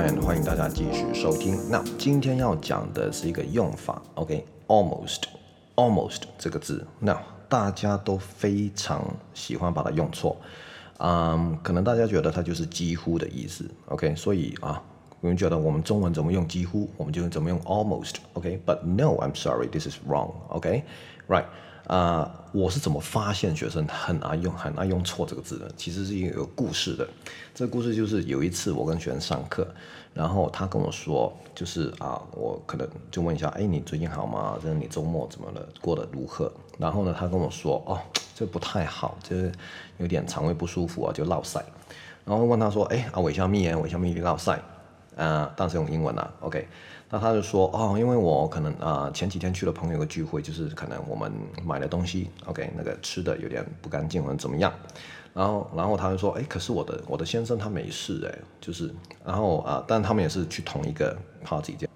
欢迎大家继续收听。那今天要讲的是一个用法，OK，almost，almost、这个字，那大家都非常喜欢把它用错，嗯，可能大家觉得它就是几乎的意思，OK，所以啊，我们觉得我们中文怎么用几乎，我们就怎么用 almost，OK，but、no，I'm sorry，this is wrong，OK，right。啊、我是怎么发现学生很爱用很爱用错这个字的？其实是一个故事的。这个故事就是有一次我跟学生上课，然后他跟我说，就是啊、我可能就问一下，哎，你最近好吗？就是你周末怎么了？过得如何？然后呢，他跟我说，哦，这不太好，就是有点肠胃不舒服啊，就落赛。然后问他说，哎，啊，为什么呀？为什么你落赛？啊，当时用英文啊，OK。那他就说哦，因为我可能啊、前几天去了朋友的聚会，就是可能我们买的东西，OK，那个吃的有点不干净或者怎么样，然后然后他就说，哎，可是我的我的先生他没事哎，就是然后啊、但他们也是去同一个 party 这样，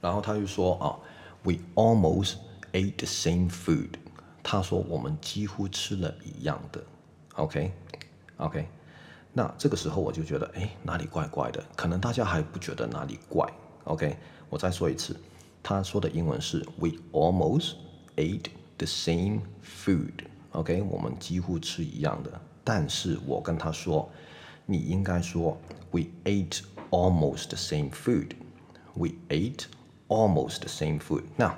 然后他就说啊、，We almost ate the same food，他说我们几乎吃了一样的，OK OK，那这个时候我就觉得哎哪里怪怪的，可能大家还不觉得哪里怪，OK。我再说一次，他说的英文是 "We almost ate the same food." OK，我们几乎吃一样的。但是我跟他说，你应该说 "We ate almost the same food." We ate almost the same food. 那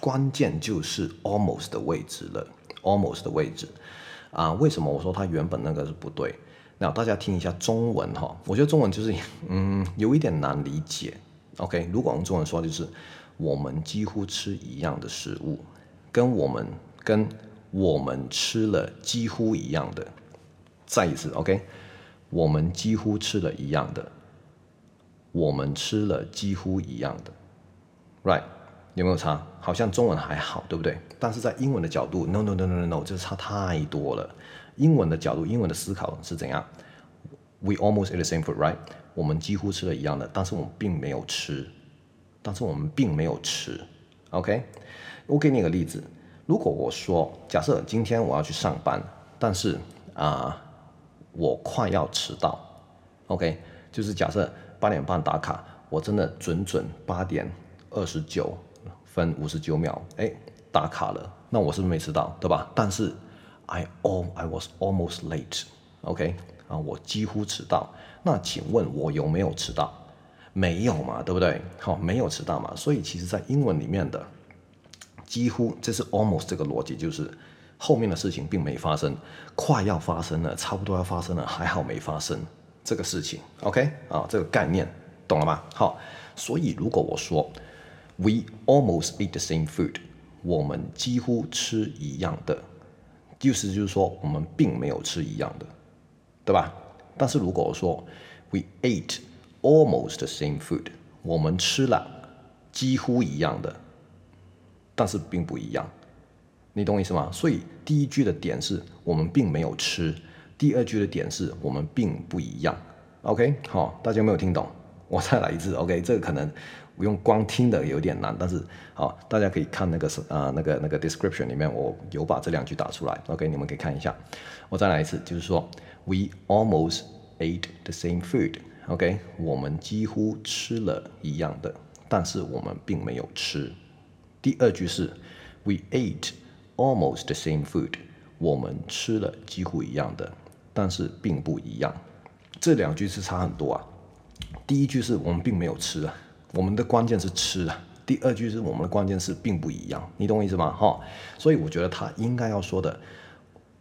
关键就是 almost 的位置了，almost 的位置啊。为什么我说他原本那个是不对？那大家听一下中文哈，我觉得中文就是 嗯有一点难理解。OK，如果用中文说，就是我们几乎吃一样的食物，跟我们跟我们吃了几乎一样的。再一次，OK，我们几乎吃了一样的，我们吃了几乎一样的，Right？有没有差？好像中文还好，对不对？但是在英文的角度，No No No No No No，这差太多了。英文的角度，英文的思考是怎样？We almost eat the same food, right? 我们几乎吃了一样的，但是我们并没有吃，但是我们并没有吃，OK？我给你个例子，如果我说，假设今天我要去上班，但是啊、我快要迟到，OK？就是假设八点半打卡，我真的准准八点二十九分五十九秒，哎，打卡了，那我是不是没迟到，对吧？但是 I all I was almost late，OK？啊，我几乎迟到。那请问我有没有迟到？没有嘛，对不对？好，没有迟到嘛。所以其实，在英文里面的几乎这是 almost 这个逻辑，就是后面的事情并没发生，快要发生了，差不多要发生了，还好没发生这个事情。OK 啊，这个概念懂了吗？好，所以如果我说 We almost eat the same food，我们几乎吃一样的，意思就是说我们并没有吃一样的，对吧？但是如果说 we ate almost the same food，我们吃了几乎一样的，但是并不一样，你懂意思吗？所以第一句的点是我们并没有吃，第二句的点是我们并不一样。OK，好，大家有没有听懂？我再来一次。OK，这个可能不用光听的有点难，但是好，大家可以看那个是啊、那个那个 description 里面，我有把这两句打出来。OK，你们可以看一下。我再来一次，就是说。We almost ate the same food. OK，我们几乎吃了一样的，但是我们并没有吃。第二句是 We ate almost the same food. 我们吃了几乎一样的，但是并不一样。这两句是差很多啊。第一句是我们并没有吃啊，我们的关键是吃啊。第二句是我们的关键是并不一样。你懂我意思吗？哈，所以我觉得他应该要说的。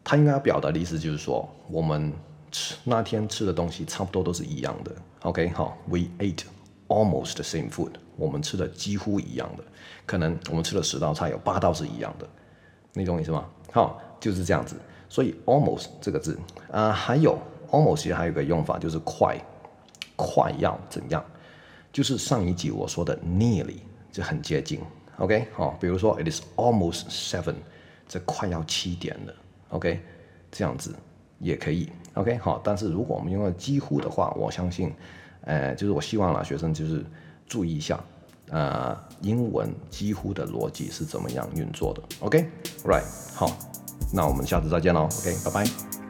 他应该要表达的意思就是说，我们吃那天吃的东西差不多都是一样的。OK，好，We ate almost the same food。我们吃的几乎一样的，可能我们吃了十道菜，有八道是一样的。你懂我意思吗？好，就是这样子。所以 almost 这个字啊、还有 almost 其实还有一个用法，就是快，快要怎样？就是上一集我说的 nearly 就很接近。OK，好，比如说 It is almost seven，这快要七点了。OK，这样子也可以。OK，好，但是如果我们用了几乎的话，我相信，呃，就是我希望啦，学生就是注意一下，呃，英文几乎的逻辑是怎么样运作的。，OK，right，好，那我们下次再见喽。OK，拜拜。